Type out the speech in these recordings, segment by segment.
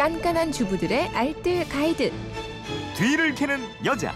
깐깐한 주부들의 알뜰 가이드. 뒤를 캐는 여자.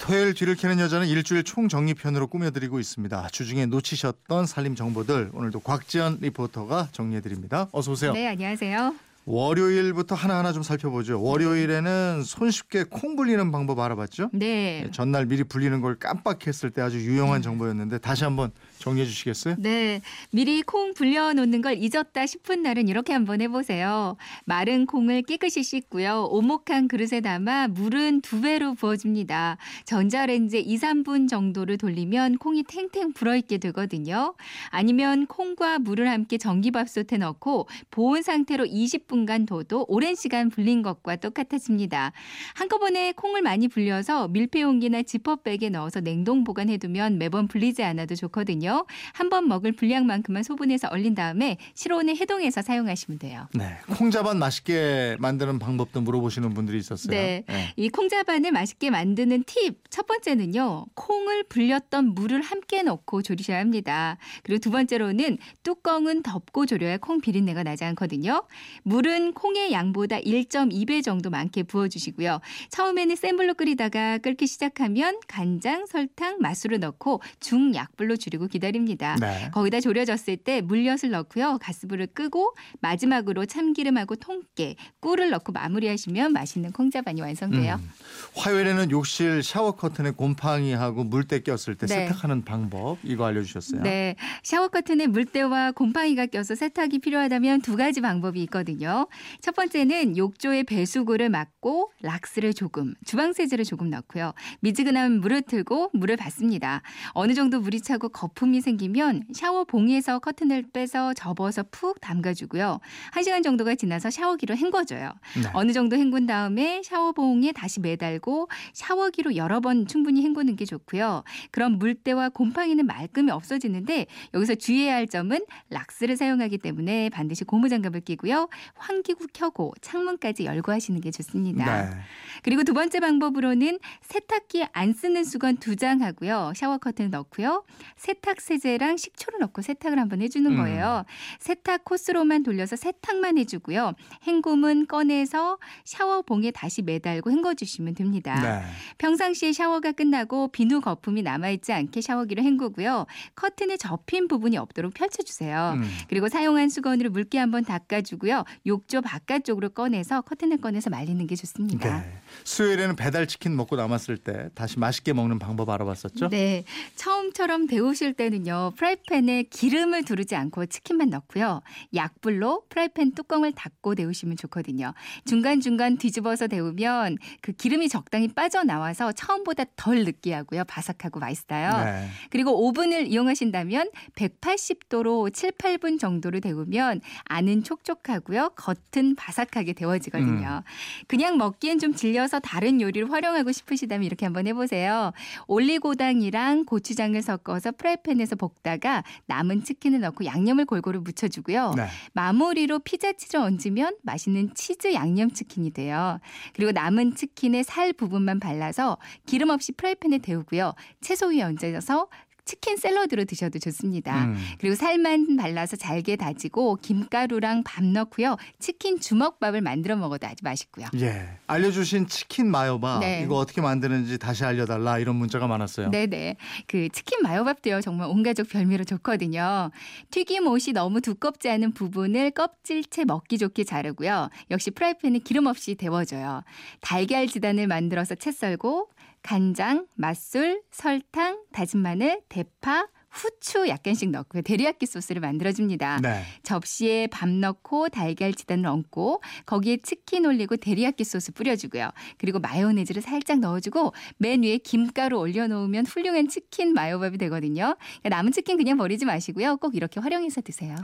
토요일 뒤를 캐는 여자는 일주일 총정리편으로 꾸며드리고 있습니다. 주중에 놓치셨던 살림 정보들 오늘도 곽지연 리포터가 정리해드립니다. 어서 오세요. 네, 안녕하세요. 월요일부터 하나하나 좀 살펴보죠. 월요일에는 손쉽게 콩 불리는 방법 알아봤죠? 네. 전날 미리 불리는 걸 깜빡했을 때 아주 유용한 정보였는데 다시 한번 정리해 주시겠어요? 네. 미리 콩 불려 놓는 걸 잊었다 싶은 날은 이렇게 한번 해 보세요. 마른 콩을 깨끗이 씻고요. 오목한 그릇에 담아 물은 두 배로 부어 줍니다. 전자레인지 2, 3분 정도를 돌리면 콩이 탱탱 불어 있게 되거든요. 아니면 콩과 물을 함께 전기밥솥에 넣고 보온 상태로 20분 간 둬도 오랜 시간 불린 것과 똑같아집니다. 한꺼번에 콩을 많이 불려서 밀폐 용기나 지퍼백에 넣어서 냉동 보관해두면 매번 불리지 않아도 좋거든요. 한 번 먹을 분량만큼만 소분해서 얼린 다음에 실온에 해동해서 사용하시면 돼요. 네. 콩자반 맛있게 만드는 방법도 물어보시는 분들이 있었어요. 네. 이 콩자반을 맛있게 만드는 팁. 첫 번째는요. 콩을 불렸던 물을 함께 넣고 조리셔야 합니다. 그리고 두 번째로는 뚜껑은 덮고 조려야 콩 비린내가 나지 않거든요. 물은 콩의 양보다 1.2배 정도 많게 부어주시고요. 처음에는 센 불로 끓이다가 끓기 시작하면 간장, 설탕, 맛술을 넣고 중약불로 줄이고 기다립니다. 네. 거기다 졸여졌을 때 물엿을 넣고요. 가스불을 끄고 마지막으로 참기름하고 통깨, 꿀을 넣고 마무리하시면 맛있는 콩자반이 완성돼요. 음. 화요일에는 욕실 샤워 커튼에 곰팡이하고 물때 꼈을 때 네. 세탁하는 방법 이거 알려주셨어요. 네. 샤워 커튼에 물때와 곰팡이가 껴서 세탁이 필요하다면 두 가지 방법이 있거든요. 첫 번째는 욕조에 배수구를 막고 락스를 조금, 주방세제를 조금 넣고요. 미지근한 물을 틀고 물을 받습니다. 어느 정도 물이 차고 거품이 생기면 샤워 봉에서 커튼을 빼서 접어서 푹 담가주고요. 한 시간 정도가 지나서 샤워기로 헹궈줘요. 네. 어느 정도 헹군 다음에 샤워봉에 다시 매달고 샤워기로 여러 번 충분히 헹구는 게 좋고요. 그럼 물때와 곰팡이는 말끔히 없어지는데 여기서 주의해야 할 점은 락스를 사용하기 때문에 반드시 고무장갑을 끼고요. 환기구 켜고 창문까지 열고 하시는 게 좋습니다. 네. 그리고 두 번째 방법으로는 세탁기 안 쓰는 수건 두 장 하고요. 샤워 커튼 넣고요. 세탁 세제랑 식초를 넣고 세탁을 한번 해주는 음. 거예요. 세탁 코스로만 돌려서 세탁만 해주고요. 헹굼은 꺼내서 샤워봉에 다시 매달고 헹궈주시면 됩니다. 네. 평상시에 샤워가 끝나고 비누 거품이 남아있지 않게 샤워기로 헹구고요. 커튼에 접힌 부분이 없도록 펼쳐주세요. 음. 그리고 사용한 수건으로 물기 한번 닦아주고요. 욕조 바깥쪽으로 꺼내서 커튼을 꺼내서 말리는 게 좋습니다. 네. 수요일에는 배달 치킨 먹고 남았을 때 다시 맛있게 먹는 방법 알아봤었죠? 네. 처음처럼 데우실 때는요. 프라이팬에 기름을 두르지 않고 치킨만 넣고요. 약불로 프라이팬 뚜껑을 닫고 데우시면 좋거든요. 중간중간 뒤집어서 데우면 그 기름이 적당히 빠져나와서 처음보다 덜 느끼하고요. 바삭하고 맛있어요. 네. 그리고 오븐을 이용하신다면 180도로 7, 8분 정도를 데우면 안은 촉촉하고요. 겉은 바삭하게 데워지거든요. 그냥 먹기엔 좀 질려서 다른 요리를 활용하고 싶으시다면 이렇게 한번 해보세요. 올리고당이랑 고추장을 섞어서 프라이팬에서 볶다가 남은 치킨을 넣고 양념을 골고루 묻혀주고요. 네. 마무리로 피자치를 얹으면 맛있는 치즈 양념치킨이 돼요. 그리고 남은 치킨에 살 부분만 발라서 기름 없이 프라이팬에 데우고요. 채소 위에 얹어서 치킨 샐러드로 드셔도 좋습니다. 음. 그리고 살만 발라서 잘게 다지고 김가루랑 밥 넣고요. 치킨 주먹밥을 만들어 먹어도 아주 맛있고요. 예. 알려주신 치킨 마요밥 네. 이거 어떻게 만드는지 다시 알려달라 이런 문자가 많았어요. 네네. 그 치킨 마요밥도요, 정말 온 가족 별미로 좋거든요. 튀김 옷이 너무 두껍지 않은 부분을 껍질채 먹기 좋게 자르고요. 역시 프라이팬에 기름 없이 데워줘요. 달걀 지단을 만들어서 채 썰고, 간장, 맛술, 설탕, 다진 마늘, 대파, 후추 약간씩 넣고 데리야끼 소스를 만들어줍니다. 네. 접시에 밥 넣고 달걀 지단을 얹고 거기에 치킨 올리고 데리야끼 소스 뿌려주고요. 그리고 마요네즈를 살짝 넣어주고 맨 위에 김가루 올려놓으면 훌륭한 치킨 마요밥이 되거든요. 그러니까 남은 치킨 그냥 버리지 마시고요. 꼭 이렇게 활용해서 드세요.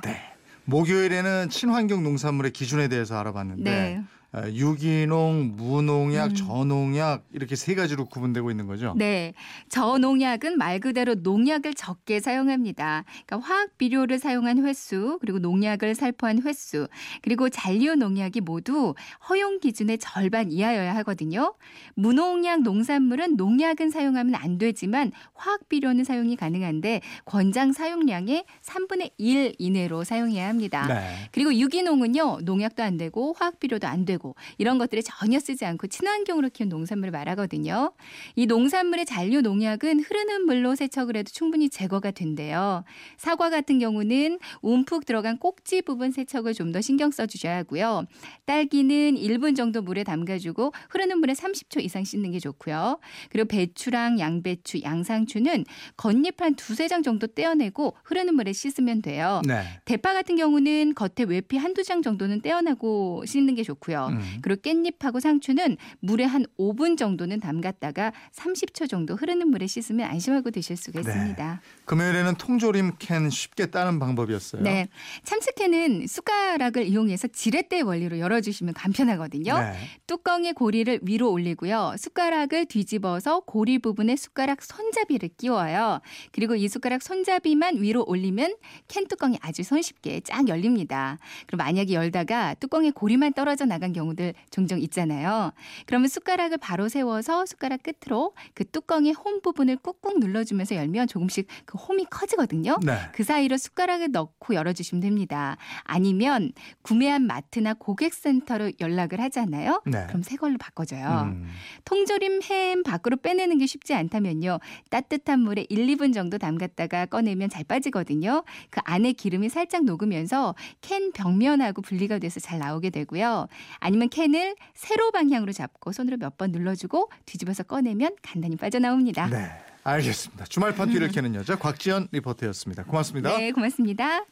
목요일에는 친환경 농산물의 기준에 대해서 알아봤는데 네. 어, 유기농, 무농약, 음. 저농약 이렇게 세 가지로 구분되고 있는 거죠. 네. 저농약은 말 그대로 농약을 적게 사용합니다. 그러니까 화학 비료를 사용한 횟수, 그리고 농약을 살포한 횟수, 그리고 잔류 농약이 모두 허용 기준의 절반 이하여야 하거든요. 무농약 농산물은 농약은 사용하면 안 되지만 화학 비료는 사용이 가능한데 권장 사용량의 3분의 1 이내로 사용해야 합니다. 네. 그리고 유기농은요 농약도 안 되고 화학 비료도 안 되고 이런 것들을 전혀 쓰지 않고 친환경으로 키운 농산물을 말하거든요. 이 농산물의 잔류 농약은 흐르는 물로 세척을 해도 충분히 제거가 된대요. 사과 같은 경우는 움푹 들어간 꼭지 부분 세척을 좀 더 신경 써주셔야 하고요. 딸기는 1분 정도 물에 담가주고 흐르는 물에 30초 이상 씻는 게 좋고요. 그리고 배추랑 양배추, 양상추는 겉잎 한 두세 장 정도 떼어내고 흐르는 물에 씻으면 돼요. 네. 대파 같은 경우는 겉에 외피 한두 장 정도는 떼어내고 씻는 게 좋고요. 음. 그리고 깻잎하고 상추는 물에 한 5분 정도는 담갔다가 30초 정도 흐르는 물에 씻으면 안심하고 드실 수가 네. 있습니다. 금요일에는 통조림 캔 쉽게 따는 방법이었어요. 네. 참치캔은 숟가락을 이용해서 지렛대 원리로 열어주시면 간편하거든요. 네. 뚜껑의 고리를 위로 올리고요. 숟가락을 뒤집어서 고리 부분에 숟가락 손잡이를 끼워요. 그리고 이 숟가락 손잡이만 위로 올리면 캔 뚜껑이 아주 손쉽게 쫙 열립니다. 그럼 만약에 열다가 뚜껑의 고리만 떨어져 나간 경우 들 종종 있잖아요. 그러면 숟가락을 바로 세워서 숟가락 끝으로 그 뚜껑의 홈 부분을 꾹꾹 눌러주면서 열면 조금씩 그 홈이 커지거든요. 네. 그 사이로 숟가락을 넣고 열어주시면 됩니다. 아니면 구매한 마트나 고객센터로 연락을 하잖아요. 네. 그럼 새 걸로 바꿔줘요. 음. 통조림 햄 밖으로 빼내는 게 쉽지 않다면요. 따뜻한 물에 1, 2분 정도 담갔다가 꺼내면 잘 빠지거든요. 그 안에 기름이 살짝 녹으면서 캔 벽면하고 분리가 돼서 잘 나오게 되고요. 아니면 캔을 세로 방향으로 잡고 손으로 몇 번 눌러주고 뒤집어서 꺼내면 간단히 빠져나옵니다. 네. 알겠습니다. 주말판 뒤를 캐는 여자 곽지연 리포터였습니다. 고맙습니다. 네, 고맙습니다.